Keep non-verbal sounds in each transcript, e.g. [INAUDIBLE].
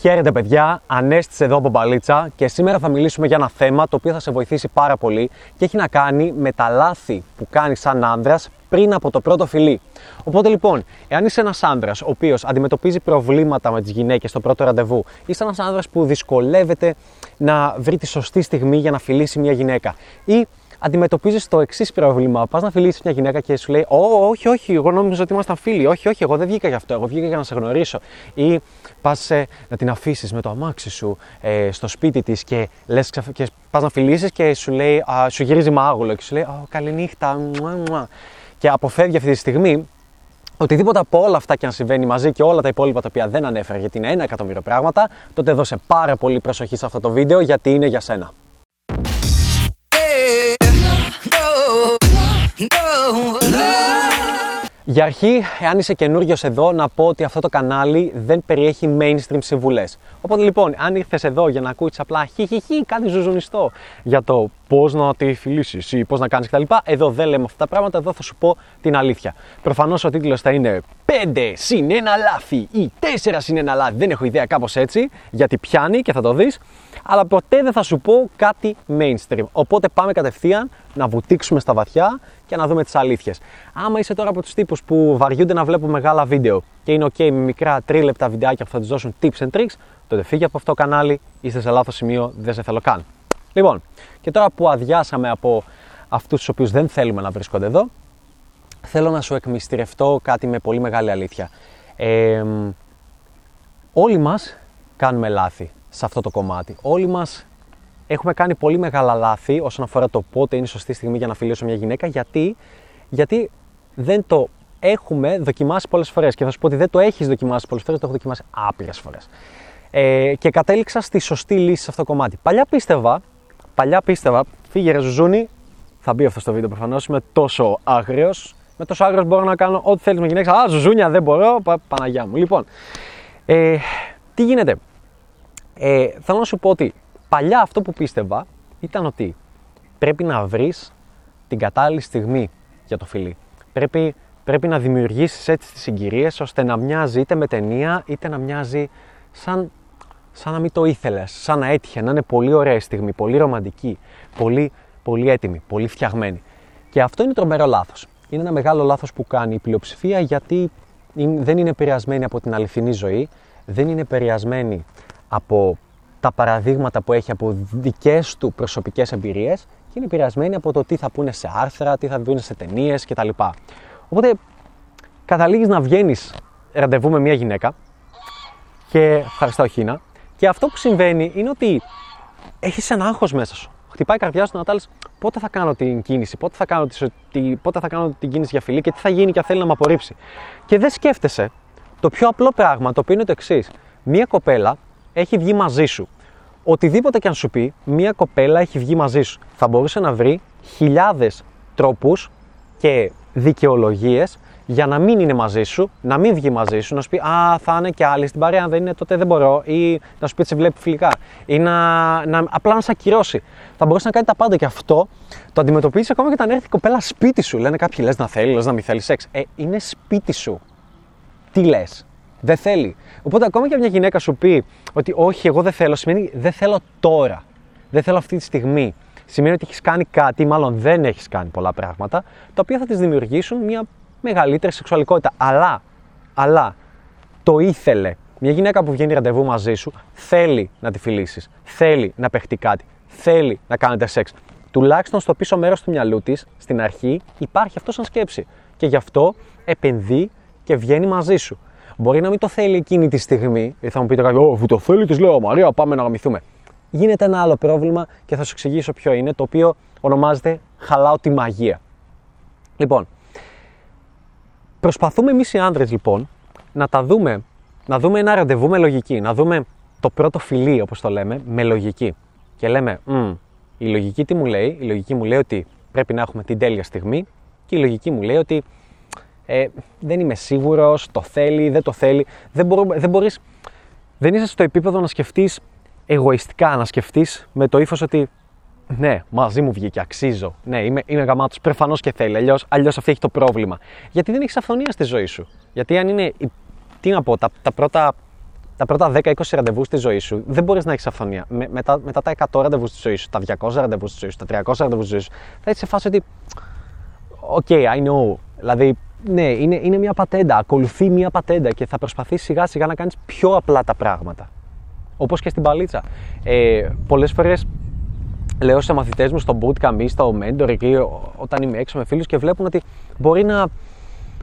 Χαίρετε παιδιά, Ανέστης εδώ από Μπαλίτσα και σήμερα θα μιλήσουμε για ένα θέμα το οποίο θα σε βοηθήσει πάρα πολύ και έχει να κάνει με τα λάθη που κάνει σαν άντρα πριν από το πρώτο φιλί. Οπότε λοιπόν, εάν είσαι ένας άντρα ο οποίος αντιμετωπίζει προβλήματα με τις γυναίκες στο πρώτο ραντεβού, είσαι ένας άντρα που δυσκολεύεται να βρει τη σωστή στιγμή για να φιλήσει μια γυναίκα ή αντιμετωπίζεις το εξής πρόβλημα. Πας να φιλήσεις μια γυναίκα και σου λέει: Ω, όχι, όχι, εγώ νόμιζα ότι ήμασταν φίλοι. Όχι, όχι, εγώ δεν βγήκα γι' αυτό. Εγώ βγήκα για να σε γνωρίσω. Ή πας ε, να την αφήσεις με το αμάξι σου ε, στο σπίτι της και, λες, και πας να φιλήσεις και σου λέει: α, Σου γυρίζει μάγουλο και σου λέει: Ω, καληνύχτα. Μουα, μουα. Και αποφεύγει αυτή τη στιγμή οτιδήποτε από όλα αυτά και αν συμβαίνει μαζί και όλα τα υπόλοιπα τα οποία δεν ανέφερα γιατί είναι ένα εκατομμύριο πράγματα, τότε δώσε πάρα πολύ προσοχή σε αυτό το βίντεο γιατί είναι για σένα. Για αρχή, εάν είσαι καινούριο εδώ, να πω ότι αυτό το κανάλι δεν περιέχει mainstream συμβουλές. Οπότε λοιπόν, αν ήρθες εδώ για να ακούσει απλά χι, κάτι ζουζουνιστό για το πώς να τη φιλήσεις ή πώς να κάνεις κτλ., εδώ δεν λέμε αυτά τα πράγματα, εδώ θα σου πω την αλήθεια. Προφανώς ο τίτλος θα είναι 5 συν 1 λάθη ή 4 συν 1 λάθη, δεν έχω ιδέα κάπως έτσι, γιατί πιάνει και θα το δεις αλλά ποτέ δεν θα σου πω κάτι mainstream. Οπότε πάμε κατευθείαν να βουτήξουμε στα βαθιά και να δούμε τις αλήθειες. Άμα είσαι τώρα από τους τύπους που βαριούνται να βλέπουν μεγάλα βίντεο και είναι ok με μικρά τρίλεπτα βιντεάκια που θα τους δώσουν tips and tricks, τότε φύγε από αυτό το κανάλι, είστε σε λάθος σημείο, δεν σε θέλω καν. Λοιπόν, και τώρα που αδειάσαμε από αυτούς τους οποίους δεν θέλουμε να βρίσκονται εδώ, θέλω να σου εκμυστηρευτώ κάτι με πολύ μεγάλη αλήθεια. Ε, όλοι μας κάνουμε λάθη σε αυτό το κομμάτι. Όλοι μας έχουμε κάνει πολύ μεγάλα λάθη όσον αφορά το πότε είναι η σωστή στιγμή για να φιλήσω μια γυναίκα. Γιατί, γιατί δεν το έχουμε δοκιμάσει πολλές φορές. Και θα σου πω ότι δεν το έχεις δοκιμάσει πολλές φορές, το έχω δοκιμάσει άπειρες φορές. Ε, και κατέληξα στη σωστή λύση σε αυτό το κομμάτι. Παλιά πίστευα, παλιά πίστευα, φύγε ρε Ζουζούνι, θα μπει αυτό στο βίντεο προφανώς. Είμαι τόσο άγριος. Με τόσο άγριος μπορώ να κάνω ό,τι θέλεις με γυναίκα. Α, Ζουζούνια δεν μπορώ. Πα, Παναγιά μου. Λοιπόν, ε, τι γίνεται. Ε, θέλω να σου πω ότι παλιά αυτό που πίστευα ήταν ότι πρέπει να βρεις την κατάλληλη στιγμή για το φιλί. Πρέπει, πρέπει να δημιουργήσεις έτσι τις συγκυρίες ώστε να μοιάζει είτε με ταινία είτε να μοιάζει σαν, σαν να μην το ήθελες, σαν να έτυχε, να είναι πολύ ωραία η στιγμή, πολύ ρομαντική, πολύ, πολύ έτοιμη, πολύ φτιαγμένη. Και αυτό είναι τρομερό λάθος. Είναι ένα μεγάλο λάθος που κάνει η πλειοψηφία γιατί δεν είναι επηρεασμένη από την αληθινή ζωή, δεν είναι επηρεασμένη από τα παραδείγματα που έχει από δικές του προσωπικές εμπειρίες και είναι επηρεασμένη από το τι θα πούνε σε άρθρα, τι θα πούνε σε ταινίες κτλ. Οπότε καταλήγεις να βγαίνεις ραντεβού με μια γυναίκα και ευχαριστώ Χίνα και αυτό που συμβαίνει είναι ότι έχεις ένα άγχος μέσα σου. Χτυπάει η καρδιά σου να τάλεις πότε θα κάνω την κίνηση, πότε θα κάνω, τη, πότε θα κάνω την κίνηση για φιλή και τι θα γίνει και αν θέλει να με απορρίψει. Και δεν σκέφτεσαι το πιο απλό πράγμα, το οποίο είναι το εξής. Μία κοπέλα έχει βγει μαζί σου. Οτιδήποτε και αν σου πει, μία κοπέλα έχει βγει μαζί σου. Θα μπορούσε να βρει χιλιάδες τρόπους και δικαιολογίες για να μην είναι μαζί σου, να μην βγει μαζί σου, να σου πει Α, θα είναι και άλλοι στην παρέα. Αν δεν είναι, τότε δεν μπορώ. Ή να σου πει ότι σε βλέπει φιλικά. Ή να, να, απλά να σε ακυρώσει. Θα μπορούσε να κάνει τα πάντα και αυτό το αντιμετωπίζεις ακόμα και όταν έρθει η κοπέλα σπίτι σου. Λένε κάποιοι λες να θέλεις, λες να μην θέλεις σεξ. Ε, είναι σπίτι σου. Τι λες, δεν θέλει. Οπότε ακόμα και μια γυναίκα σου πει ότι όχι, εγώ δεν θέλω, σημαίνει δεν θέλω τώρα. Δεν θέλω αυτή τη στιγμή. Σημαίνει ότι έχεις κάνει κάτι, μάλλον δεν έχεις κάνει πολλά πράγματα, τα οποία θα της δημιουργήσουν μια μεγαλύτερη σεξουαλικότητα. Αλλά, αλλά το ήθελε. Μια γυναίκα που βγαίνει ραντεβού μαζί σου θέλει να τη φιλήσεις, θέλει να παιχτεί κάτι, θέλει να κάνετε σεξ. Τουλάχιστον στο πίσω μέρος του μυαλού της, στην αρχή, υπάρχει αυτό σαν σκέψη. Και γι' αυτό επενδύει και βγαίνει μαζί σου. Μπορεί να μην το θέλει εκείνη τη στιγμή, ή θα μου πείτε κάποιο, Ω, το θέλει, της λέω Μαρία, πάμε να γαμηθούμε. Γίνεται ένα άλλο πρόβλημα και θα σου εξηγήσω ποιο είναι, το οποίο ονομάζεται χαλάω τη μαγεία. Λοιπόν, προσπαθούμε εμείς οι άντρε λοιπόν να τα δούμε, να δούμε ένα ραντεβού με λογική, να δούμε το πρώτο φιλί, όπως το λέμε, με λογική. Και λέμε, η λογική τι μου λέει, η λογική μου λέει ότι πρέπει να έχουμε την τέλεια στιγμή και η λογική μου λέει ότι ε, δεν είμαι σίγουρος, το θέλει, δεν το θέλει. Δεν, μπορώ, δεν μπορείς, δεν είσαι στο επίπεδο να σκεφτείς εγωιστικά, να σκεφτείς με το ύφος ότι ναι, μαζί μου βγήκε, αξίζω. Ναι, είμαι, είμαι γαμάτος. Προφανώς και θέλει. Αλλιώς αλλιώς αυτή έχει το πρόβλημα. Γιατί δεν έχεις αυθονία στη ζωή σου. Γιατί αν είναι. Τι να πω, τα, τα πρώτα τα πρώτα 10-20 ραντεβού στη ζωή σου δεν μπορείς να έχεις αφθονία. Με, μετά, μετά τα 100 ραντεβού στη ζωή σου, τα 200 ραντεβού στη ζωή σου, τα 300 ραντεβού στη ζωή σου, θα είσαι σε φάση ότι. OK, okay, I know. Δηλαδή, ναι, είναι, είναι μια πατέντα. Ακολουθεί μια πατέντα και θα προσπαθήσει σιγά σιγά να κάνεις πιο απλά τα πράγματα. Όπως και στην μπαλίτσα. Ε, Πολλές φορές λέω σε μαθητές μου στο bootcamp ή στο mentor ή όταν είμαι έξω με φίλους και βλέπουν ότι μπορεί να,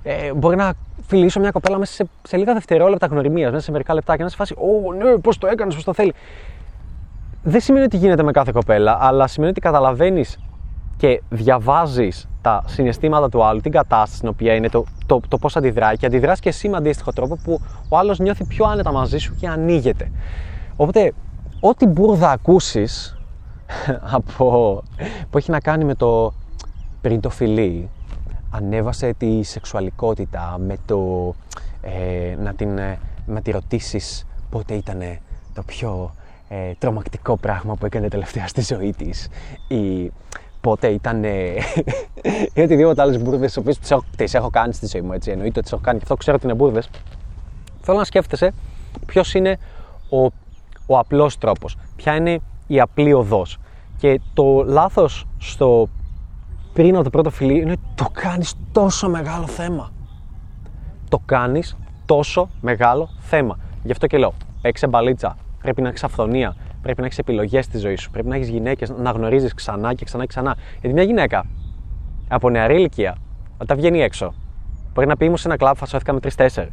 ε, μπορεί να φιλήσω μια κοπέλα μέσα σε, σε λίγα δευτερόλεπτα γνωριμίας, μέσα σε μερικά λεπτά και να σε φάσει, Ω, ναι, πώς το έκανες, πώς το θέλει. Δεν σημαίνει ότι γίνεται με κάθε κοπέλα, αλλά σημαίνει ότι καταλαβαίνεις και διαβάζεις τα συναισθήματα του άλλου, την κατάσταση στην οποία είναι, το, το, το πώς αντιδράει και αντιδράς και εσύ με αντίστοιχο τρόπο που ο άλλος νιώθει πιο άνετα μαζί σου και ανοίγεται. Οπότε, ό,τι μπουρδα ακούσεις [LAUGHS] από, που έχει να κάνει με το πριν το φιλί, ανέβασε τη σεξουαλικότητα με το ε, να, την, ε, να τη ρωτήσεις πότε ήταν το πιο ε, τρομακτικό πράγμα που έκανε τελευταία στη ζωή της ή πότε ήταν ή οτιδήποτε άλλες μπουρδες τις οποίες τις έχω, τις έχω κάνει στη ζωή μου έτσι εννοείται ότι τις έχω κάνει και αυτό ξέρω ότι είναι μπουρδες θέλω να σκέφτεσαι ποιος είναι ο, ο απλός τρόπος ποια είναι η απλή οδός και το λάθος στο πριν από το πρώτο φιλί είναι το κάνεις τόσο μεγάλο θέμα. Το κάνεις τόσο μεγάλο θέμα. Γι' αυτό και λέω, έξε μπαλίτσα, πρέπει να έχεις αυθονία, πρέπει να έχεις επιλογές στη ζωή σου, πρέπει να έχεις γυναίκες να γνωρίζεις ξανά και ξανά και ξανά. Γιατί μια γυναίκα από νεαρή ηλικία, όταν βγαίνει έξω, μπορεί να πει μου σε ένα κλαμπ, φασώθηκα με τρει-τέσσερι.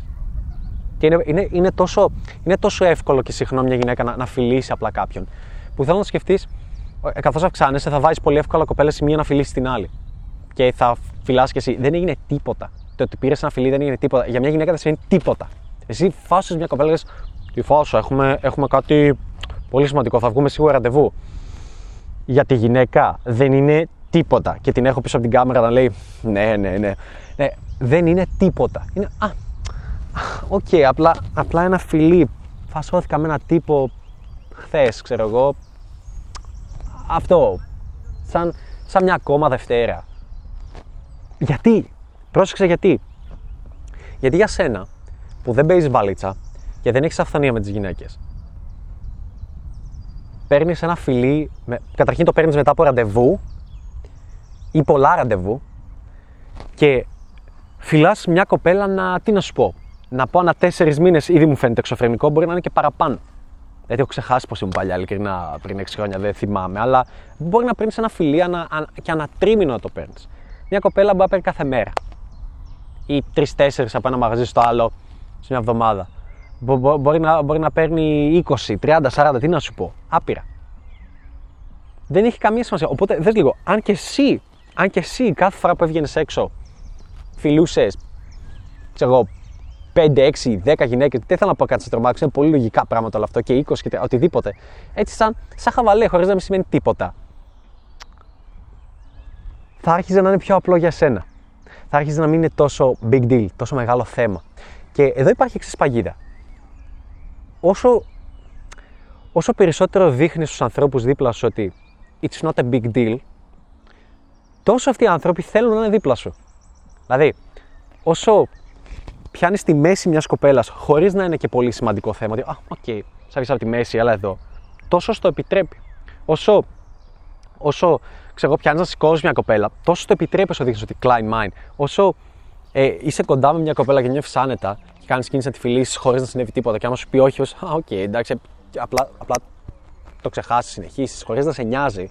Και είναι, είναι, είναι, τόσο, είναι τόσο εύκολο και συχνό μια γυναίκα να, να φιλήσει απλά κάποιον, που θέλω να σκεφτείς ε, καθώς αυξάνεσαι, θα βάζεις πολύ εύκολα κοπέλα σε μία να φιλήσει την άλλη. Και θα φυλάς και εσύ. Δεν έγινε τίποτα. Το ότι πήρες ένα φιλί δεν έγινε τίποτα. Για μια γυναίκα δεν σημαίνει τίποτα. Εσύ φάσεις μια κοπέλα και Τι φάσα, έχουμε, έχουμε κάτι πολύ σημαντικό. Θα βγούμε σίγουρα ραντεβού. Για τη γυναίκα δεν είναι τίποτα. Και την έχω πίσω από την κάμερα να λέει Ναι, ναι, ναι. ναι δεν είναι τίποτα. Είναι. Α, OK, okay, απλά, απλά ένα φιλί. Φασώθηκα με ένα τύπο χθες, ξέρω εγώ, αυτό. Σαν, σαν μια ακόμα Δευτέρα. Γιατί. Πρόσεξε γιατί. Γιατί για σένα που δεν παίζεις μπαλίτσα και δεν έχεις αφθονία με τις γυναίκες, παίρνεις ένα φιλί. Με... Καταρχήν το παίρνεις μετά από ραντεβού ή πολλά ραντεβού και φυλάς μια κοπέλα να. Τι να σου πω. Να πω ανά τέσσερις μήνες, ήδη μου φαίνεται εξωφρενικό, μπορεί να είναι και παραπάνω. Δηλαδή, έχω ξεχάσει πώς ήμουν παλιά, ειλικρινά πριν 6 χρόνια, δεν θυμάμαι. Αλλά μπορεί να παίρνεις ένα φιλί ανα, και ανατρίμηνο να το παίρνεις. Μια κοπέλα μπορεί να παίρνει κάθε μέρα. Ή τρει-τέσσερι από ένα μαγαζί στο άλλο σε μια εβδομάδα. Μπορεί, να, μπορεί να παίρνει 20, 30, 40, τι να σου πω. Άπειρα. Δεν έχει καμία σημασία. Οπότε, δες λίγο, αν και εσύ, αν και εσύ κάθε φορά που έβγαινες έξω, φιλούσες, ξέρω εγώ, 5, 6, 10 γυναίκες. Δεν θέλω να πω κάτι σε τρομάξω, είναι πολύ λογικά πράγματα όλο αυτό και 20 και οτιδήποτε. Έτσι, σαν, σαν χαβαλέ, χωρίς να μην σημαίνει τίποτα. Θα άρχιζε να είναι πιο απλό για σένα. Θα άρχιζε να μην είναι τόσο big deal, τόσο μεγάλο θέμα. Και εδώ υπάρχει εξής παγίδα. Όσο, όσο περισσότερο δείχνεις στους ανθρώπους δίπλα σου ότι it's not a big deal, τόσο αυτοί οι άνθρωποι θέλουν να είναι δίπλα σου. Δηλαδή, όσο πιάνεις τη μέση μιας κοπέλας χωρίς να είναι και πολύ σημαντικό θέμα. Ότι, α, OK, okay, σ' από τη μέση, αλλά εδώ. Τόσο στο επιτρέπει. Όσο, όσο ξέρω, πιάνεις να σηκώσει μια κοπέλα, τόσο το επιτρέπει όσο δείχνεις ότι κλάιν μάιν. Όσο ε, είσαι κοντά με μια κοπέλα και νιώθεις άνετα και κάνει κίνηση να τη φιλήσεις χωρίς να συνέβη τίποτα. Και άμα σου πει όχι, ω, α, OK, okay, εντάξει, απλά, απλά το ξεχάσεις, συνεχίσεις, χωρίς να σε νοιάζει,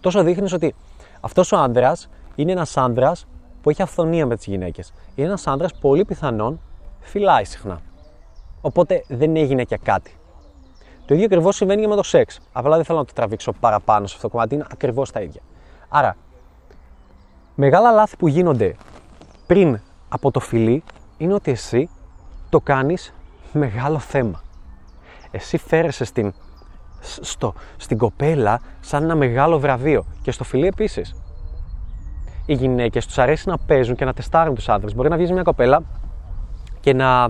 τόσο δείχνεις ότι αυτός ο άνδρας είναι ένας άνδρας που έχει αφθονία με τις γυναίκες. Είναι ένας άντρας πολύ πιθανόν φιλάει συχνά. Οπότε δεν έγινε και κάτι. Το ίδιο ακριβώς συμβαίνει και με το σεξ. Απλά δεν θέλω να το τραβήξω παραπάνω σε αυτό το κομμάτι, είναι ακριβώς τα ίδια. Άρα, μεγάλα λάθη που γίνονται πριν από το φιλί είναι ότι εσύ το κάνεις μεγάλο θέμα. Εσύ φέρεσαι στην, στο, στην κοπέλα σαν ένα μεγάλο βραβείο και στο φιλί επίσης οι γυναίκες τους αρέσει να παίζουν και να τεστάρουν τους άντρε. Μπορεί να βγεις μια κοπέλα και να.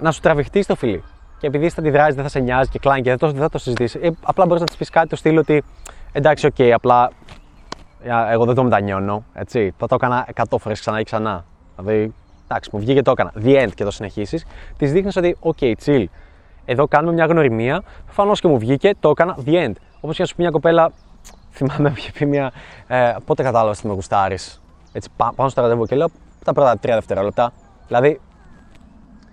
να σου τραβηχτεί στο φιλί. Και επειδή θα αντιδράσει, δεν θα σε νοιάζει και κλάιν και δεν, το, δεν θα το συζητήσεις. Ε, απλά μπορείς να της πεις κάτι του στυλ ότι εντάξει, OK, okay, απλά εγώ δεν το μετανιώνω. Έτσι. Θα το έκανα 100 φορές ξανά και ξανά. Δηλαδή, Εντάξει, μου βγήκε το έκανα. The end και το συνεχίσεις. Της δείχνεις ότι, OK, chill. Εδώ κάνουμε μια γνωριμία. Προφανώς και μου βγήκε, το έκανα. The end. Όπως και να σου πει μια κοπέλα, θυμάμαι, μου είχε πει μια. Ε, πότε κατάλαβα ότι με γουστάρεις. Έτσι, πάνω στο ραντεβού και λέω τα πρώτα τρία δευτερόλεπτα. Δηλαδή,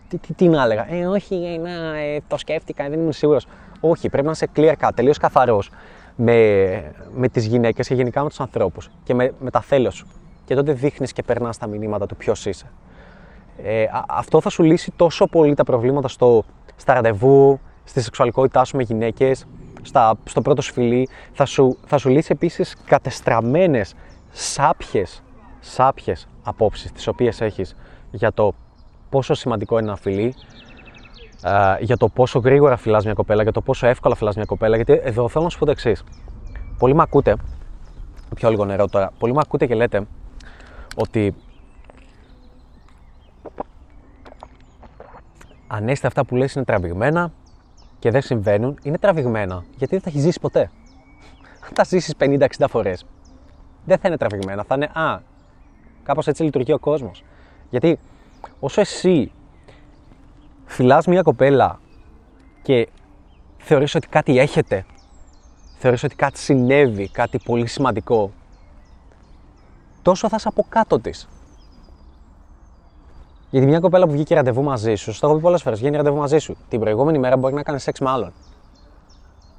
τι, τι, τι να έλεγα. Ε, όχι, ε, να, ε, το σκέφτηκα, δεν ήμουν σίγουρος. Όχι, πρέπει να είσαι clear cut, τελείως καθαρός με, με τις γυναίκες και γενικά με τους ανθρώπους και με, με τα θέλω σου. Και τότε δείχνεις και περνάς τα μηνύματα του ποιος είσαι. Ε, αυτό θα σου λύσει τόσο πολύ τα προβλήματα στο, στα ραντεβού, στη σεξουαλικότητά σου με γυναίκες, στο πρώτο σου φιλί. Θα σου, θα σου λύσει επίσης κατεστραμμένες, σάπιες σάπιες απόψεις τις οποίες έχεις για το πόσο σημαντικό είναι ένα φιλί, ε, για το πόσο γρήγορα φυλάς μια κοπέλα, για το πόσο εύκολα φυλάς μια κοπέλα, γιατί εδώ θέλω να σου πω το εξής. Πολλοί με ακούτε, πιο λίγο νερό τώρα, πολλοί με ακούτε και λέτε ότι αν έστε αυτά που λες είναι τραβηγμένα και δεν συμβαίνουν, είναι τραβηγμένα γιατί δεν θα έχεις ζήσει ποτέ. Αν τα ζήσεις 50-60 φορές, δεν θα είναι τραβηγμένα. Θα είναι Α, κάπως έτσι λειτουργεί ο κόσμος. Γιατί όσο εσύ φυλάς μια κοπέλα και θεωρείς ότι κάτι έχετε, θεωρείς ότι κάτι συνέβη, κάτι πολύ σημαντικό, τόσο θα είσαι από κάτω της. Γιατί μια κοπέλα που βγήκε ραντεβού μαζί σου, στο έχω πει πολλές φορές, βγαίνει ραντεβού μαζί σου. Την προηγούμενη μέρα μπορεί να κάνει σεξ με άλλον.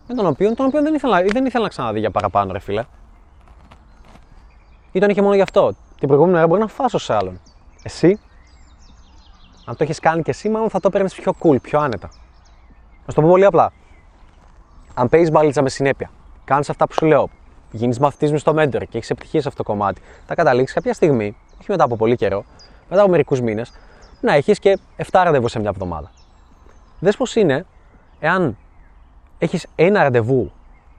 Με τον οποίο, τον οποίο δεν, ήθελα, δεν ήθελα να ξαναδεί για παραπάνω, ρε φίλε. Ή τον είχε μόνο γι' αυτό. Την προηγούμενη μέρα μπορεί να φάσω σε άλλον. Εσύ, αν το έχεις κάνει και εσύ, μάλλον θα το παίρνει πιο cool, πιο άνετα. Να το πω πολύ απλά. Αν παίζεις μπαλίτσα με συνέπεια, κάνεις αυτά που σου λέω, γίνεις μαθητής μου στο mentor και έχεις επιτυχία σε αυτό το κομμάτι, θα καταλήξει κάποια στιγμή, όχι μετά από πολύ καιρό, μετά από μερικούς μήνες, να έχεις και 7 ραντεβού σε μια εβδομάδα. Δες πώς είναι εάν έχεις ένα ραντεβού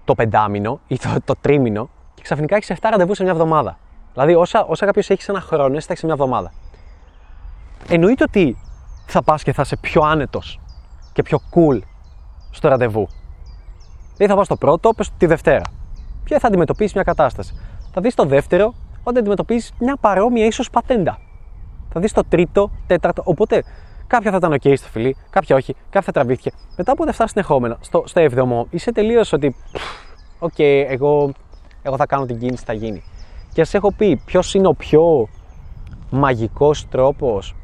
το πεντάμινο ή το, το τρίμηνο και ξαφνικά έχεις 7 ραντεβού σε μια εβδομάδα. Δηλαδή, όσα, όσα κάποιος έχει ένα χρόνο, εσύ θα έχεις μια εβδομάδα. Εννοείται ότι θα πας και θα είσαι πιο άνετος και πιο cool στο ραντεβού. Δηλαδή, θα πας το πρώτο, πες τη Δευτέρα. Ποια θα αντιμετωπίσεις μια κατάσταση. Θα δεις το δεύτερο, όταν αντιμετωπίζεις μια παρόμοια ίσως πατέντα. Θα δεις το τρίτο, τέταρτο. Οπότε κάποια θα ήταν OK στο φιλί, κάποια όχι, κάποια θα τραβήθηκε. Μετά από 7 συνεχόμενα, στο, στο 7ο, είσαι τελείως ότι. OK, okay, εγώ, εγώ θα κάνω την κίνηση, θα γίνει. Και σα έχω πει ποιος είναι ο πιο μαγικός τρόπος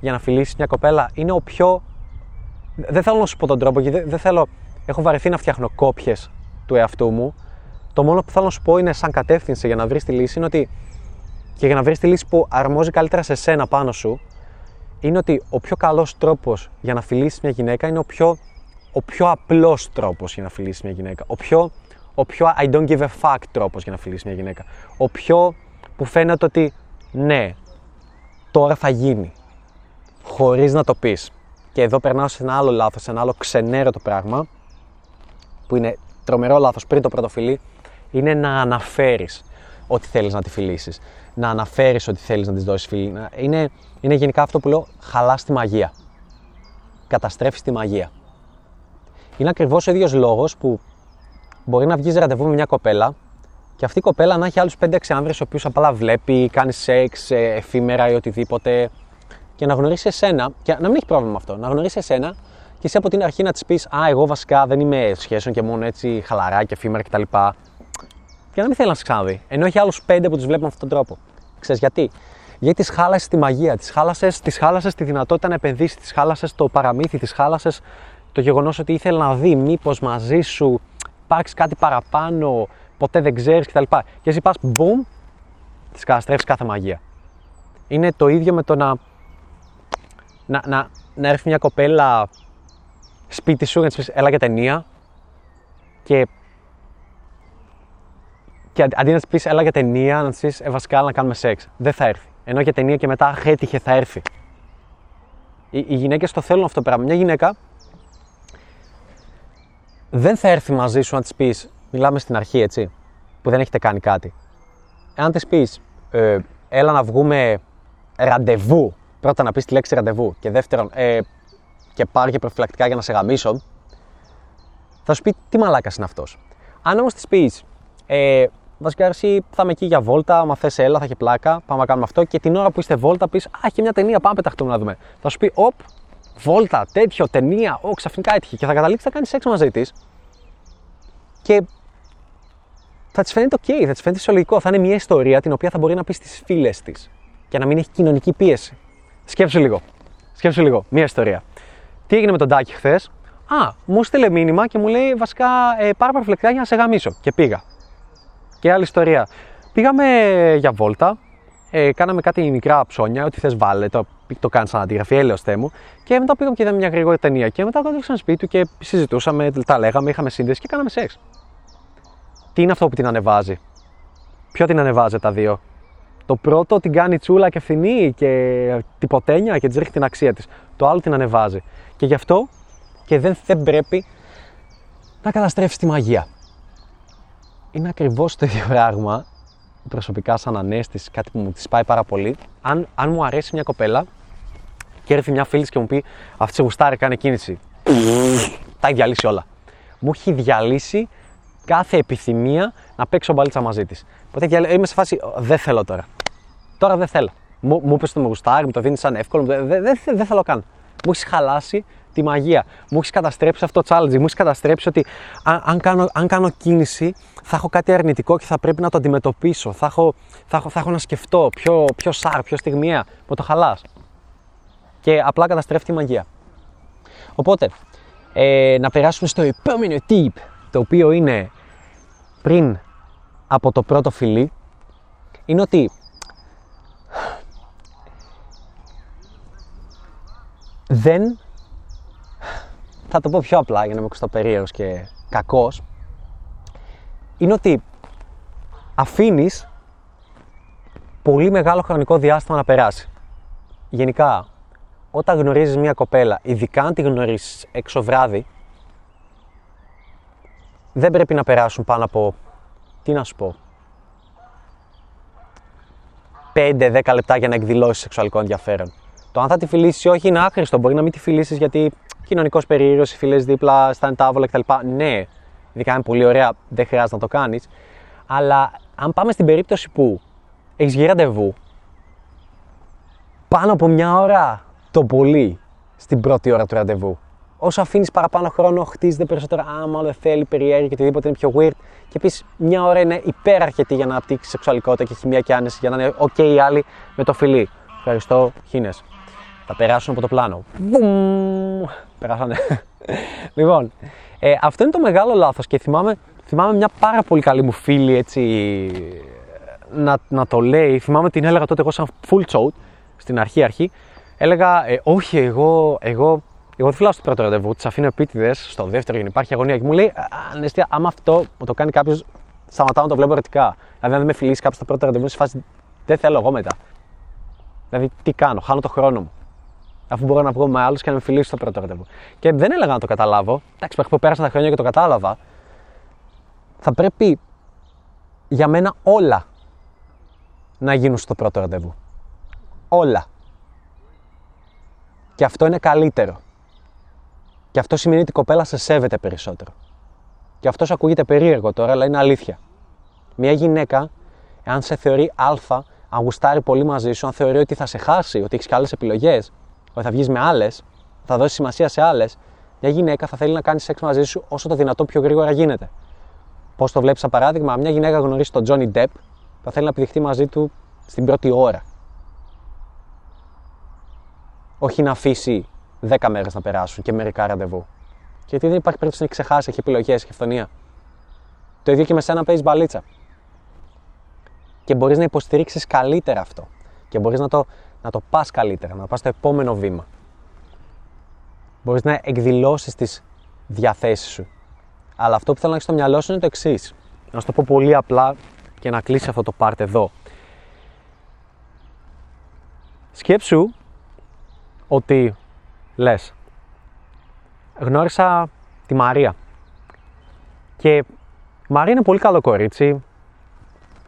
για να φιλήσεις μια κοπέλα; Είναι ο πιο. Δεν θέλω να σου πω τον τρόπο, γιατί δεν θέλω. Έχω βαρεθεί να φτιάχνω κόπιες του εαυτού μου. Το μόνο που θέλω να σου πω είναι σαν κατεύθυνση για να βρεις τη λύση είναι ότι. Και για να βρεις τη λύση που αρμόζει καλύτερα σε σένα πάνω σου, είναι ότι ο πιο καλός τρόπος για να φιλήσεις μια γυναίκα είναι ο πιο, ο πιο απλός τρόπος για να φιλήσεις μια γυναίκα. Ο πιο ο πιο I don't give a fuck τρόπος για να φιλήσεις μια γυναίκα. Ο πιο που φαίνεται ότι ναι, τώρα θα γίνει. Χωρίς να το πεις. Και εδώ περνάω σε ένα άλλο λάθος, σε ένα άλλο ξενέρωτο πράγμα, που είναι τρομερό λάθος πριν το πρώτο φιλί, είναι να αναφέρεις ότι θέλεις να τη φιλήσεις. Να αναφέρεις ότι θέλεις να της δώσεις φιλί. Είναι, είναι γενικά αυτό που λέω, χαλάς τη μαγεία. Καταστρέφεις τη μαγεία. Είναι ακριβώς ο ίδιος λόγος που μπορεί να βγεις ραντεβού με μια κοπέλα και αυτή η κοπέλα να έχει άλλους 5-6 άνδρες, ο οποίος απλά βλέπει, κάνει σεξ, ε, εφήμερα ή οτιδήποτε. Και να γνωρίσει εσένα, και να μην έχει πρόβλημα με αυτό, να γνωρίσει εσένα και εσύ από την αρχή να της πεις: Α, εγώ βασικά δεν είμαι σχέσεων και μόνο έτσι χαλαρά και εφήμερα κτλ. Και να μην θέλει να σε ξαναδεί. Ενώ έχει άλλους 5 που τους βλέπει με αυτόν τον τρόπο. Ξέρεις γιατί; Γιατί τη χάλασες τη μαγεία, τη χάλασε της χάλασες τη δυνατότητα να επενδύσεις, τη χάλασες το παραμύθι, τη χάλασες το γεγονός ότι ήθελε να δει μήπως μαζί σου υπάρξει κάτι παραπάνω, ποτέ δεν ξέρεις κτλ. Και εσύ πας, boom, τη καταστρέφεις κάθε μαγεία. Είναι το ίδιο με το να, να, να, να έρθει μια κοπέλα σπίτι σου να της πεις έλα για ταινία και, και αντί να της πεις έλα για ταινία να της πεις ε, βασικά να κάνουμε σεξ. Δεν θα έρθει. Ενώ για ταινία και μετά έτυχε θα έρθει. Οι, οι γυναίκες το θέλουν αυτό το πράγμα. Μια γυναίκα δεν θα έρθει μαζί σου να της πεις, μιλάμε στην αρχή έτσι, που δεν έχετε κάνει κάτι. Αν της πεις, ε, έλα να βγούμε ραντεβού, πρώτα να πεις τη λέξη ραντεβού και δεύτερον, ε, και πάρει και προφυλακτικά για να σε γαμίσω, θα σου πει τι μαλάκας είναι αυτός. Αν όμως της πεις, ε, βασικά εσύ θα είμαι εκεί για βόλτα. Μα θες, έλα, θα έχει πλάκα. Πάμε να κάνουμε αυτό. Και την ώρα που είστε βόλτα, πεις Α, έχει μια ταινία, πάμε πεταχτούμε να δούμε. Θα σου πει Οπ, βόλτα, τέτοιο, ταινία. Ω, ξαφνικά έτυχε. Και θα καταλήξει να κάνεις σεξ μαζί της. Και θα της φαίνεται OK, θα της φαίνεται φυσιολογικό. Θα είναι μια ιστορία την οποία θα μπορεί να πεις στις φίλες της και να μην έχει κοινωνική πίεση. Σκέψου λίγο. Σκέψου λίγο. Μια ιστορία. Τι έγινε με τον Τάκη χθες; Α, μου στείλε μήνυμα και μου λέει βασικά ε, πάρα προφυλακτικά για να σε γαμίσω. Και πήγα. Και άλλη ιστορία. Πήγαμε για βόλτα, ε, κάναμε κάτι μικρά ψώνια, ό,τι θες βάλε, το, το κάνεις σαν αντιγραφή, έλεος μου. Και μετά πήγαμε και είδαμε μια γρήγορη ταινία. Και μετά κατέληξαν σπίτι του και συζητούσαμε, τα λέγαμε, είχαμε σύνδεση και κάναμε σεξ. Τι είναι αυτό που την ανεβάζει; Ποιο την ανεβάζει τα δύο; Το πρώτο την κάνει τσούλα και φθηνή και τυποτένια και της ρίχνει την αξία της. Το άλλο την ανεβάζει. Και γι' αυτό και δεν, δεν πρέπει να καταστρέψεις τη μαγεία. Είναι ακριβώς το ίδιο πράγμα προσωπικά σαν ανέστηση, κάτι που μου τη πάει πάρα πολύ. Αν, αν μου αρέσει μια κοπέλα και έρθει μια φίλη και μου πει Αυτή σε γουστάρει, κάνει κίνηση. Τα έχει διαλύσει όλα. Μου έχει διαλύσει κάθε επιθυμία να παίξω μπαλίτσα μαζί της. Οπότε είμαι σε φάση, δεν θέλω τώρα. Τώρα δεν θέλω. Μου, μου είπες το με γουστάρι, μου το δίνεις σαν εύκολο. Δεν δε, δε, δε θέλω καν. Μου έχει χαλάσει τη μαγεία. Μου έχεις καταστρέψει αυτό το challenge. Μου έχεις καταστρέψει ότι αν, αν, κάνω, αν κάνω κίνηση θα έχω κάτι αρνητικό και θα πρέπει να το αντιμετωπίσω. Θα έχω, θα έχω, θα έχω να σκεφτώ πιο, πιο σάρ, πιο στιγμιαία. Μου το χαλάς. Και απλά καταστρέφει τη μαγεία. Οπότε, ε, να περάσουμε στο επόμενο tip, το οποίο είναι πριν από το πρώτο φιλί, είναι ότι δεν θα το πω πιο απλά για να μην ακουστώ περίεργος και κακός είναι ότι αφήνεις πολύ μεγάλο χρονικό διάστημα να περάσει. Γενικά, όταν γνωρίζεις μια κοπέλα, ειδικά αν τη γνωρίζεις έξω βράδυ, δεν πρέπει να περάσουν πάνω από, τι να σου πω, 5-10 λεπτά για να εκδηλώσεις σεξουαλικό ενδιαφέρον. Το αν θα τη φιλήσεις ή όχι είναι άχρηστο. Μπορεί να μην τη φιλήσεις γιατί κοινωνικός περίεργο, οι φίλες δίπλα, στα τάβολα κτλ. Ναι, ειδικά είναι πολύ ωραία, δεν χρειάζεται να το κάνεις. Αλλά αν πάμε στην περίπτωση που έχεις βγει ραντεβού πάνω από μια ώρα το πολύ στην πρώτη ώρα του ραντεβού. Όσο αφήνεις παραπάνω χρόνο, χτίζεται περισσότερο. Α, μάλλον δεν θέλει, περιέργεια και οτιδήποτε είναι πιο weird. Και επίσης, μια ώρα είναι υπεραρκετή για να αναπτύξεις σεξουαλικότητα και χημία και άνεση για να είναι OK οι άλλοι με το φιλί. Ευχαριστώ, χίνε. Θα περάσουν από το πλάνο. Βουμ! Περάσανε. λοιπόν, ε, αυτό είναι το μεγάλο λάθος και θυμάμαι, θυμάμαι μια πάρα πολύ καλή μου φίλη έτσι να, να το λέει. Θυμάμαι την έλεγα τότε εγώ σαν full choat στην αρχή αρχή. Έλεγα, ε, όχι, εγώ, εγώ, εγώ δεν φυλάω στο πρώτο ραντεβού, τις αφήνω επίτηδες στο δεύτερο για να υπάρχει αγωνία. Και μου λέει, Ανεστία, άμα αυτό μου το κάνει κάποιος, σταματάω να το βλέπω ερωτικά. Δηλαδή, αν δεν με φιλήσει κάποιος στο πρώτο ραντεβού, σε φάση δεν θέλω εγώ μετά. Δηλαδή, τι κάνω, χάνω το χρόνο μου αφού μπορώ να βγω με άλλους και να με φιλήσω στο πρώτο ραντεβού. Και δεν έλεγα να το καταλάβω. Εντάξει, μέχρι που πέρασαν τα χρόνια και το κατάλαβα. Θα πρέπει για μένα όλα να γίνουν στο πρώτο ραντεβού. Όλα. Και αυτό είναι καλύτερο. Και αυτό σημαίνει ότι η κοπέλα σε σέβεται περισσότερο. Και αυτός σου ακούγεται περίεργο τώρα, αλλά είναι αλήθεια. Μια γυναίκα, αν σε θεωρεί Α, αν γουστάρει πολύ μαζί σου, αν θεωρεί ότι θα σε χάσει, ότι έχεις και άλλες επιλογές, ότι θα βγεις με άλλες, θα δώσεις σημασία σε άλλες, μια γυναίκα θα θέλει να κάνει σεξ μαζί σου όσο το δυνατό πιο γρήγορα γίνεται. Πώς το βλέπεις, σαν παράδειγμα, μια γυναίκα γνωρίζει τον Johnny Depp, θα θέλει να πηδηχτεί μαζί του στην πρώτη ώρα. Όχι να αφήσει 10 μέρες να περάσουν και μερικά ραντεβού. Γιατί δεν υπάρχει περίπτωση να ξεχάσει, έχει επιλογές, έχει φθονία. Το ίδιο και με σένα παίζεις μπαλίτσα. Και μπορείς να υποστηρίξεις καλύτερα αυτό. Και μπορείς να το να το πας καλύτερα, να πας στο επόμενο βήμα. Μπορείς να εκδηλώσεις τις διαθέσεις σου. Αλλά αυτό που θέλω να έχεις στο μυαλό σου είναι το εξής. Να σου το πω πολύ απλά και να κλείσει αυτό το part εδώ. Σκέψου ότι λες γνώρισα τη Μαρία και η Μαρία είναι πολύ καλό κορίτσι,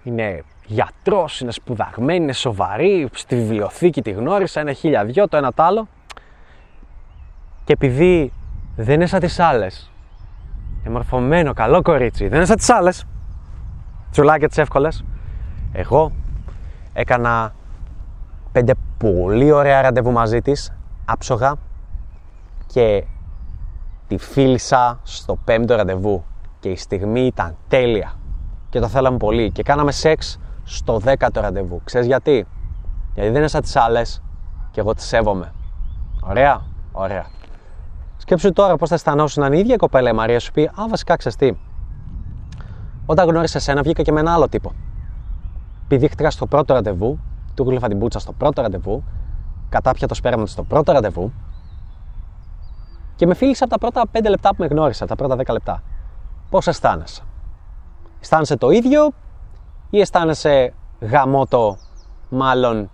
είναι γιατρός, είναι σπουδαγμένη, είναι σοβαρή, στη βιβλιοθήκη τη γνώρισα, είναι χίλια δυο, το ένα το άλλο. Και επειδή δεν είναι σαν τις άλλες, εμορφωμένο, καλό κορίτσι, δεν είναι σαν τις άλλες, τσουλάκια τις εύκολες. Εγώ έκανα πέντε πολύ ωραία ραντεβού μαζί της, άψογα και τη φίλησα στο πέμπτο ραντεβού και η στιγμή ήταν τέλεια και το θέλαμε πολύ και κάναμε σεξ στο δέκατο ραντεβού. Ξέρεις γιατί; Γιατί δεν είναι σαν τις άλλες και εγώ τις σέβομαι. Ωραία, ωραία. Σκέψου τώρα πώς θα αισθανόσουν αν η ίδια κοπέλα η Μαρία σου πει «Α, βασικά ξέρεις τι, όταν γνώρισα εσένα βγήκα και με ένα άλλο τύπο. Πηδήχτηκα στο πρώτο ραντεβού, του γλύφα την πούτσα στο πρώτο ραντεβού, κατάπια το σπέρμα του στο πρώτο ραντεβού και με φίλησε από τα πρώτα 5 λεπτά που με γνώρισα, τα πρώτα 10 λεπτά. Πώς αισθάνεσαι, Αισθάνεσαι το ίδιο ή αισθάνεσαι γαμότο, μάλλον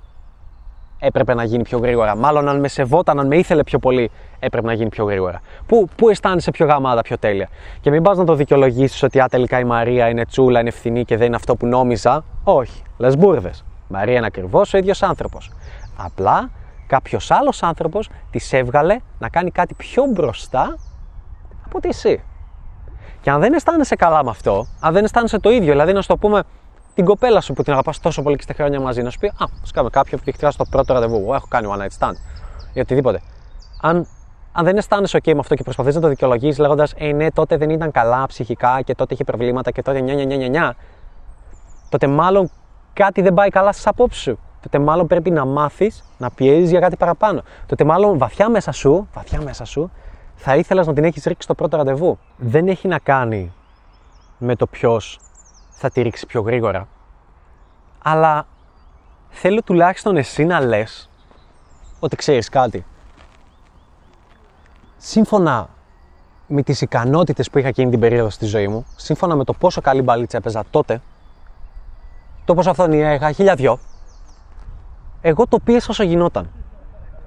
έπρεπε να γίνει πιο γρήγορα; Μάλλον αν με σεβόταν, αν με ήθελε πιο πολύ, έπρεπε να γίνει πιο γρήγορα. Πού, πού αισθάνεσαι πιο γαμάτα, πιο τέλεια; Και μην πας να το δικαιολογήσεις ότι α, τελικά η Μαρία είναι τσούλα, είναι ευθυνή και δεν είναι αυτό που νόμιζα. Όχι. Λες μπουρδες. Μαρία είναι ακριβώς ο ίδιος άνθρωπος. Απλά κάποιος άλλος άνθρωπος της έβγαλε να κάνει κάτι πιο μπροστά από ότι εσύ. Και αν δεν αισθάνεσαι καλά με αυτό, αν δεν αισθάνεσαι το ίδιο, δηλαδή να σου το πούμε την κοπέλα σου που την αγαπάς τόσο πολύ και στα χρόνια μαζί, να σου πει Α, σκάμε κάποιο που τη στο πρώτο ραντεβού. Εγώ έχω κάνει one night stand ή οτιδήποτε. Αν, αν δεν αισθάνεσαι OK με αυτό και προσπαθείς να το δικαιολογήσει λέγοντας Ε, ναι, τότε δεν ήταν καλά ψυχικά και τότε είχε προβλήματα και τότε νιά, νιά, νιά, νιά, τότε μάλλον κάτι δεν πάει καλά στις απόψεις σου. Τότε μάλλον πρέπει να μάθεις να πιέζεις για κάτι παραπάνω. Τότε μάλλον βαθιά μέσα σου, βαθιά μέσα σου, θα ήθελα να την έχεις ρίξει στο πρώτο ραντεβού. Δεν έχει να κάνει με το ποιος θα τη ρίξει πιο γρήγορα. Αλλά θέλω τουλάχιστον εσύ να λες ότι ξέρεις κάτι. Σύμφωνα με τις ικανότητες που είχα εκείνη την περίοδο στη ζωή μου, σύμφωνα με το πόσο καλή μπαλίτσα έπαιζα τότε, το πόσο αυθονία είχα, χίλια δυο, εγώ το πίεσα όσο γινόταν.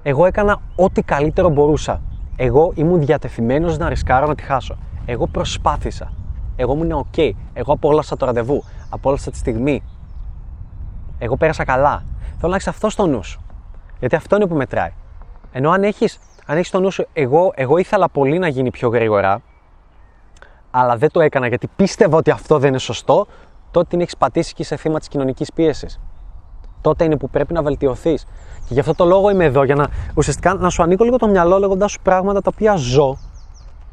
Εγώ έκανα ό,τι καλύτερο μπορούσα. Εγώ ήμουν διατεθειμένος να ρισκάρω να τη χάσω. Εγώ προσπάθησα. Εγώ ήμουν ok. Εγώ απόλαυσα το ραντεβού. Απόλαυσα τη στιγμή. Εγώ πέρασα καλά. Θέλω να έχεις αυτό στο νου σου. Γιατί αυτό είναι που μετράει. Ενώ αν έχεις αν έχεις στο νου σου, εγώ, εγώ ήθελα πολύ να γίνει πιο γρήγορα, αλλά δεν το έκανα γιατί πίστευα ότι αυτό δεν είναι σωστό, τότε την έχεις πατήσει και σε θύμα της κοινωνικής πίεσης. Τότε είναι που πρέπει να βελτιωθείς. Και γι' αυτό το λόγο είμαι εδώ, για να ουσιαστικά να σου ανοίγω λίγο το μυαλό λέγοντά σου πράγματα τα οποία ζω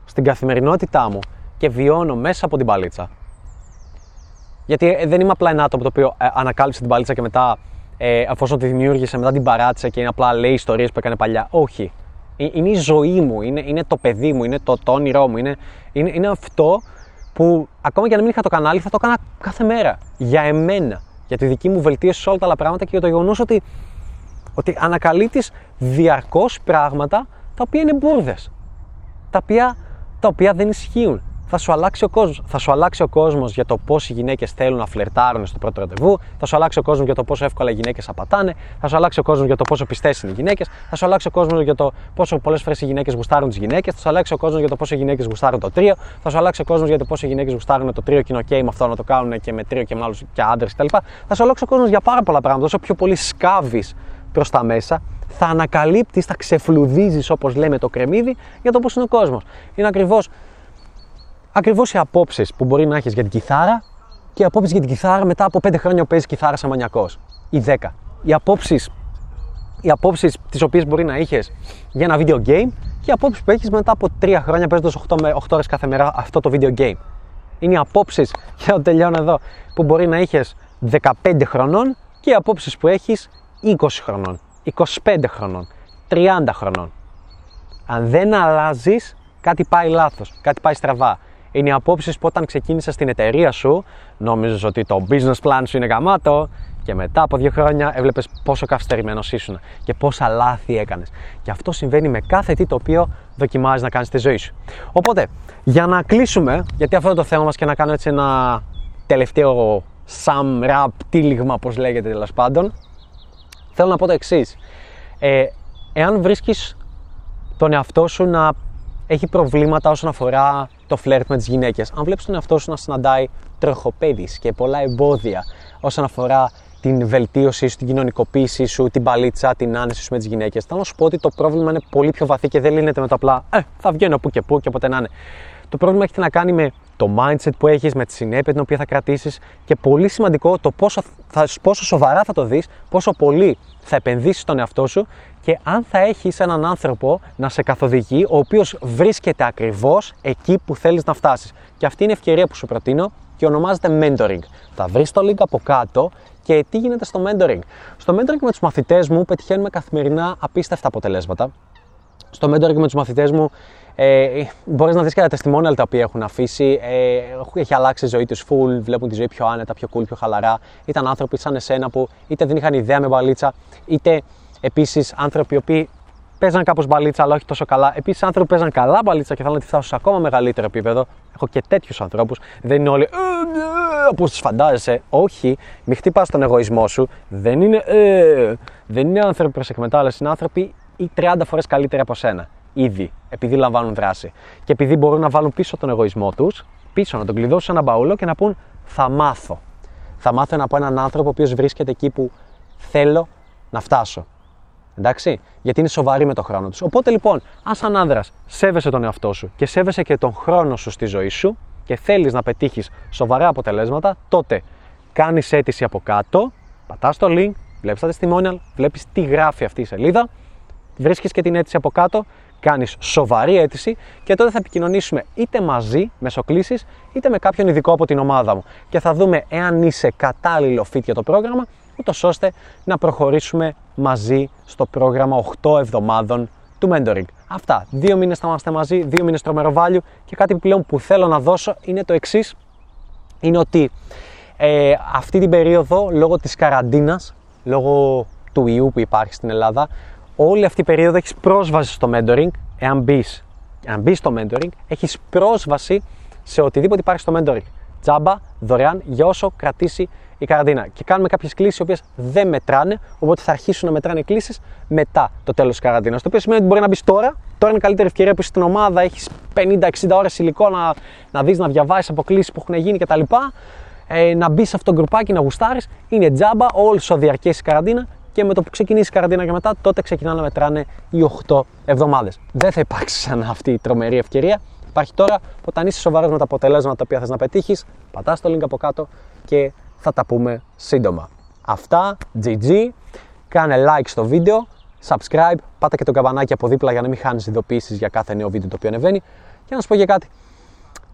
στην καθημερινότητά μου και βιώνω μέσα από την παλίτσα. Γιατί ε, δεν είμαι απλά ένα άτομο το οποίο ε, ανακάλυψε την παλίτσα και μετά, ε, αφόσον τη δημιούργησε, μετά την παράτησε και είναι απλά λέει ιστορίες που έκανε παλιά. Όχι. Ε, είναι η ζωή μου, είναι, είναι το παιδί μου, είναι το, το όνειρό μου. Είναι, είναι, είναι αυτό που ακόμα και αν μην είχα το κανάλι θα το έκανα κάθε μέρα. Για εμένα. Για τη δική μου βελτίωση σε όλα τα άλλα πράγματα και για το γεγονός ότι, ότι ανακαλύπτεις διαρκώς πράγματα τα οποία είναι μπουρδες. Τα οποία, τα οποία δεν ισχύουν θα σου αλλάξει ο κόσμος. Θα σου αλλάξει ο κόσμος για το πώ οι γυναίκες θέλουν να φλερτάρουν στο πρώτο ραντεβού, θα σου αλλάξει ο κόσμος για το πόσο εύκολα οι γυναίκες απατάνε, θα σου αλλάξει ο κόσμος για το πόσο πιστές είναι οι γυναίκες, θα σου αλλάξει ο κόσμος για το πόσο πολλές φορές οι γυναίκες γουστάρουν τις γυναίκες, θα σου αλλάξει ο κόσμος για το πόσο οι γυναίκες γουστάρουν το τρίο, θα σου αλλάξει ο κόσμος για το πόσο οι γυναίκες γουστάρουν το τρίο και είναι OK με αυτό να το κάνουν και με τρίο και με άλλους και άντρες κτλ. Θα σου αλλάξει ο κόσμος για πάρα πολλά πράγματα. Όσο πιο πολύ σκάβεις προς τα μέσα, θα ανακαλύπτεις, θα ξεφλουδίζεις όπως λέμε το κρεμμύδι για το πώς είναι ο κόσμος. Είναι ακριβώς ακριβώς οι απόψεις που μπορεί να έχεις για την κιθάρα και οι απόψεις για την κιθάρα μετά από 5 χρόνια που παίζεις κιθάρα σαν μανιακός ή 10. Οι απόψεις οι απόψεις τις οποίες μπορεί να είχες για ένα video game και οι απόψεις που έχεις μετά από 3 χρόνια παίζοντας 8 με 8 ώρες κάθε μέρα αυτό το video game. Είναι οι απόψεις, [LAUGHS] και να τελειώνω εδώ, που μπορεί να είχες 15 χρονών και οι απόψεις που έχεις 20 χρονών, 25 χρονών, 30 χρονών. Αν δεν αλλάζεις, κάτι πάει λάθος, κάτι πάει στραβά είναι οι απόψεις που όταν ξεκίνησες στην εταιρεία σου, νόμιζες ότι το business plan σου είναι γαμάτο και μετά από δύο χρόνια έβλεπες πόσο καυστερημένος ήσουν και πόσα λάθη έκανες. Και αυτό συμβαίνει με κάθε τι το οποίο δοκιμάζεις να κάνεις στη ζωή σου. Οπότε, για να κλείσουμε, γιατί αυτό είναι το θέμα μας και να κάνω έτσι ένα τελευταίο sum rap τύλιγμα, όπω λέγεται τέλος πάντων, θέλω να πω το εξής. Ε, εάν βρίσκεις τον εαυτό σου να έχει προβλήματα όσον αφορά το φλερτ με τις γυναίκες. Αν βλέπεις τον εαυτό σου να συναντάει τροχοπέδεις και πολλά εμπόδια όσον αφορά την βελτίωσή σου, την κοινωνικοποίησή σου, την παλίτσα, την άνεση σου με τις γυναίκες, θα να σου πω ότι το πρόβλημα είναι πολύ πιο βαθύ και δεν λύνεται με το απλά Ε, θα βγαίνω που και που και ποτέ να είναι. Το πρόβλημα έχει να κάνει με το mindset που έχεις, με τη συνέπεια την οποία θα κρατήσεις και πολύ σημαντικό το πόσο, θα, πόσο σοβαρά θα το δεις, πόσο πολύ θα επενδύσεις στον εαυτό σου και αν θα έχεις έναν άνθρωπο να σε καθοδηγεί, ο οποίος βρίσκεται ακριβώς εκεί που θέλεις να φτάσεις. Και αυτή είναι η ευκαιρία που σου προτείνω και ονομάζεται mentoring. Θα βρεις το link από κάτω και τι γίνεται στο mentoring. Στο mentoring με τους μαθητές μου πετυχαίνουμε καθημερινά απίστευτα αποτελέσματα. Στο mentoring με τους μαθητές μου ε, Μπορείς να δεις και τα testimonial τα οποία έχουν αφήσει. Ε, έχει αλλάξει η ζωή τους full, βλέπουν τη ζωή πιο άνετα, πιο cool, πιο χαλαρά. Ήταν άνθρωποι σαν εσένα που είτε δεν είχαν ιδέα με μπαλίτσα, είτε επίσης άνθρωποι οι οποίοι παίζαν κάπως μπαλίτσα, αλλά όχι τόσο καλά. Επίσης άνθρωποι που παίζαν καλά μπαλίτσα και θέλουν να τη φτάσουν σε ακόμα μεγαλύτερο επίπεδο. Έχω και τέτοιους ανθρώπους. Δεν είναι όλοι «Ε, ναι», όπως του φαντάζεσαι. Όχι, μη χτυπάς τον εγωισμό σου. Δεν είναι, ε, δεν είναι άνθρωποι προ εκμετάλλευση. Είναι άνθρωποι ή 30 φορές καλύτεροι από σένα ήδη, επειδή λαμβάνουν δράση. Και επειδή μπορούν να βάλουν πίσω τον εγωισμό τους, πίσω να τον κλειδώσουν σε ένα μπαούλο και να πούν Θα μάθω. Θα μάθω από έναν άνθρωπο ο οποίος βρίσκεται εκεί που θέλω να φτάσω. Εντάξει, γιατί είναι σοβαροί με τον χρόνο τους. Οπότε λοιπόν, αν σαν άνδρας σέβεσαι τον εαυτό σου και σέβεσαι και τον χρόνο σου στη ζωή σου και θέλεις να πετύχεις σοβαρά αποτελέσματα, τότε κάνεις αίτηση από κάτω, πατάς το link, βλέπεις τα testimonial, βλέπεις τι γράφει αυτή η σελίδα, βρίσκεις και την αίτηση από κάτω κάνεις σοβαρή αίτηση και τότε θα επικοινωνήσουμε είτε μαζί, μέσω κλήσης, είτε με κάποιον ειδικό από την ομάδα μου και θα δούμε εάν είσαι κατάλληλο fit για το πρόγραμμα, ούτως ώστε να προχωρήσουμε μαζί στο πρόγραμμα 8 εβδομάδων του mentoring. Αυτά. Δύο μήνες θα είμαστε μαζί, δύο μήνες τρομερό value και κάτι πλέον που θέλω να δώσω είναι το εξής. Είναι ότι ε, αυτή την περίοδο λόγω της καραντίνας, λόγω του ιού που υπάρχει στην Ελλάδα, όλη αυτή η περίοδο έχεις πρόσβαση στο mentoring. Εάν μπεις αν μπεις στο mentoring, έχεις πρόσβαση σε οτιδήποτε υπάρχει στο mentoring. Τζάμπα, δωρεάν, για όσο κρατήσει η καραντίνα. Και κάνουμε κάποιες κλήσεις οι οποίες δεν μετράνε, οπότε θα αρχίσουν να μετράνε κλήσεις μετά το τέλος της καραντίνας. Το οποίο σημαίνει ότι μπορεί να μπεις τώρα, τώρα είναι η καλύτερη ευκαιρία που είσαι στην ομάδα, έχεις 50-60 ώρες υλικό να, να δεις, να διαβάσεις αποκλήσεις που έχουν γίνει κτλ. Ε, να μπεις σε αυτό το γκρουπάκι, να γουστάρεις. Είναι τζάμπα, όσο διαρκέσει η καραντίνα και με το που ξεκινήσει η καραντίνα και μετά, τότε ξεκινάνε να μετράνε οι 8 εβδομάδες. Δεν θα υπάρξει σαν αυτή η τρομερή ευκαιρία. Υπάρχει τώρα, όταν είσαι σοβαρός με τα αποτελέσματα τα οποία θες να πετύχεις, πατάς το link από κάτω και θα τα πούμε σύντομα. Αυτά, GG. Κάνε like στο βίντεο, subscribe, πάτα και το καμπανάκι από δίπλα για να μην χάνεις ειδοποιήσει για κάθε νέο βίντεο το οποίο ανεβαίνει. Και να σου πω για κάτι.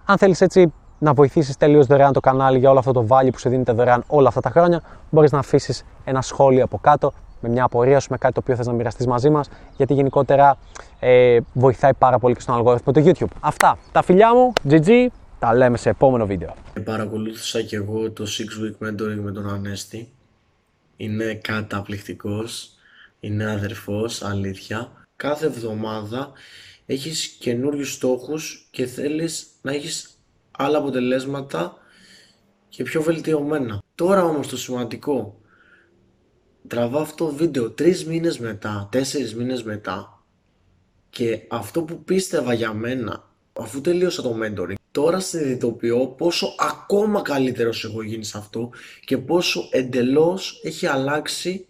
Αν θέλεις έτσι να βοηθήσεις τελείως δωρεάν το κανάλι για όλο αυτό το value που σε δίνεται δωρεάν όλα αυτά τα χρόνια, μπορείς να αφήσεις ένα σχόλιο από κάτω με μια απορία σου, με κάτι το οποίο θες να μοιραστείς μαζί μας, γιατί γενικότερα ε, βοηθάει πάρα πολύ και στον αλγόριθμο του YouTube. Αυτά. Τα φιλιά μου, GG, τα λέμε σε επόμενο βίντεο. Παρακολούθησα και εγώ το 6 week mentoring με τον Ανέστη. Είναι καταπληκτικός, είναι αδερφός, αλήθεια. Κάθε εβδομάδα έχεις καινούριους στόχους και θέλεις να έχεις άλλα αποτελέσματα και πιο βελτιωμένα. Τώρα όμως το σημαντικό, τραβάω αυτό το βίντεο τρεις μήνες μετά, τέσσερις μήνες μετά και αυτό που πίστευα για μένα, αφού τελείωσα το mentoring, τώρα συνειδητοποιώ πόσο ακόμα καλύτερος έχω γίνει σε αυτό και πόσο εντελώς έχει αλλάξει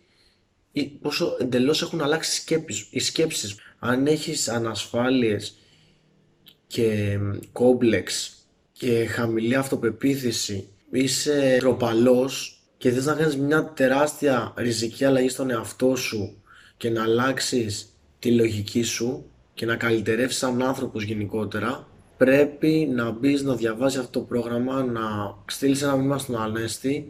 πόσο εντελώς έχουν αλλάξει σκέψεις, οι σκέψεις. Αν έχεις ανασφάλειες και κόμπλεξ και χαμηλή αυτοπεποίθηση, είσαι τροπαλός και θες να κάνεις μια τεράστια ριζική αλλαγή στον εαυτό σου και να αλλάξεις τη λογική σου και να καλυτερεύσεις σαν άνθρωπος γενικότερα, πρέπει να μπεις να διαβάσεις αυτό το πρόγραμμα, να στείλεις ένα μήνυμα στον Ανέστη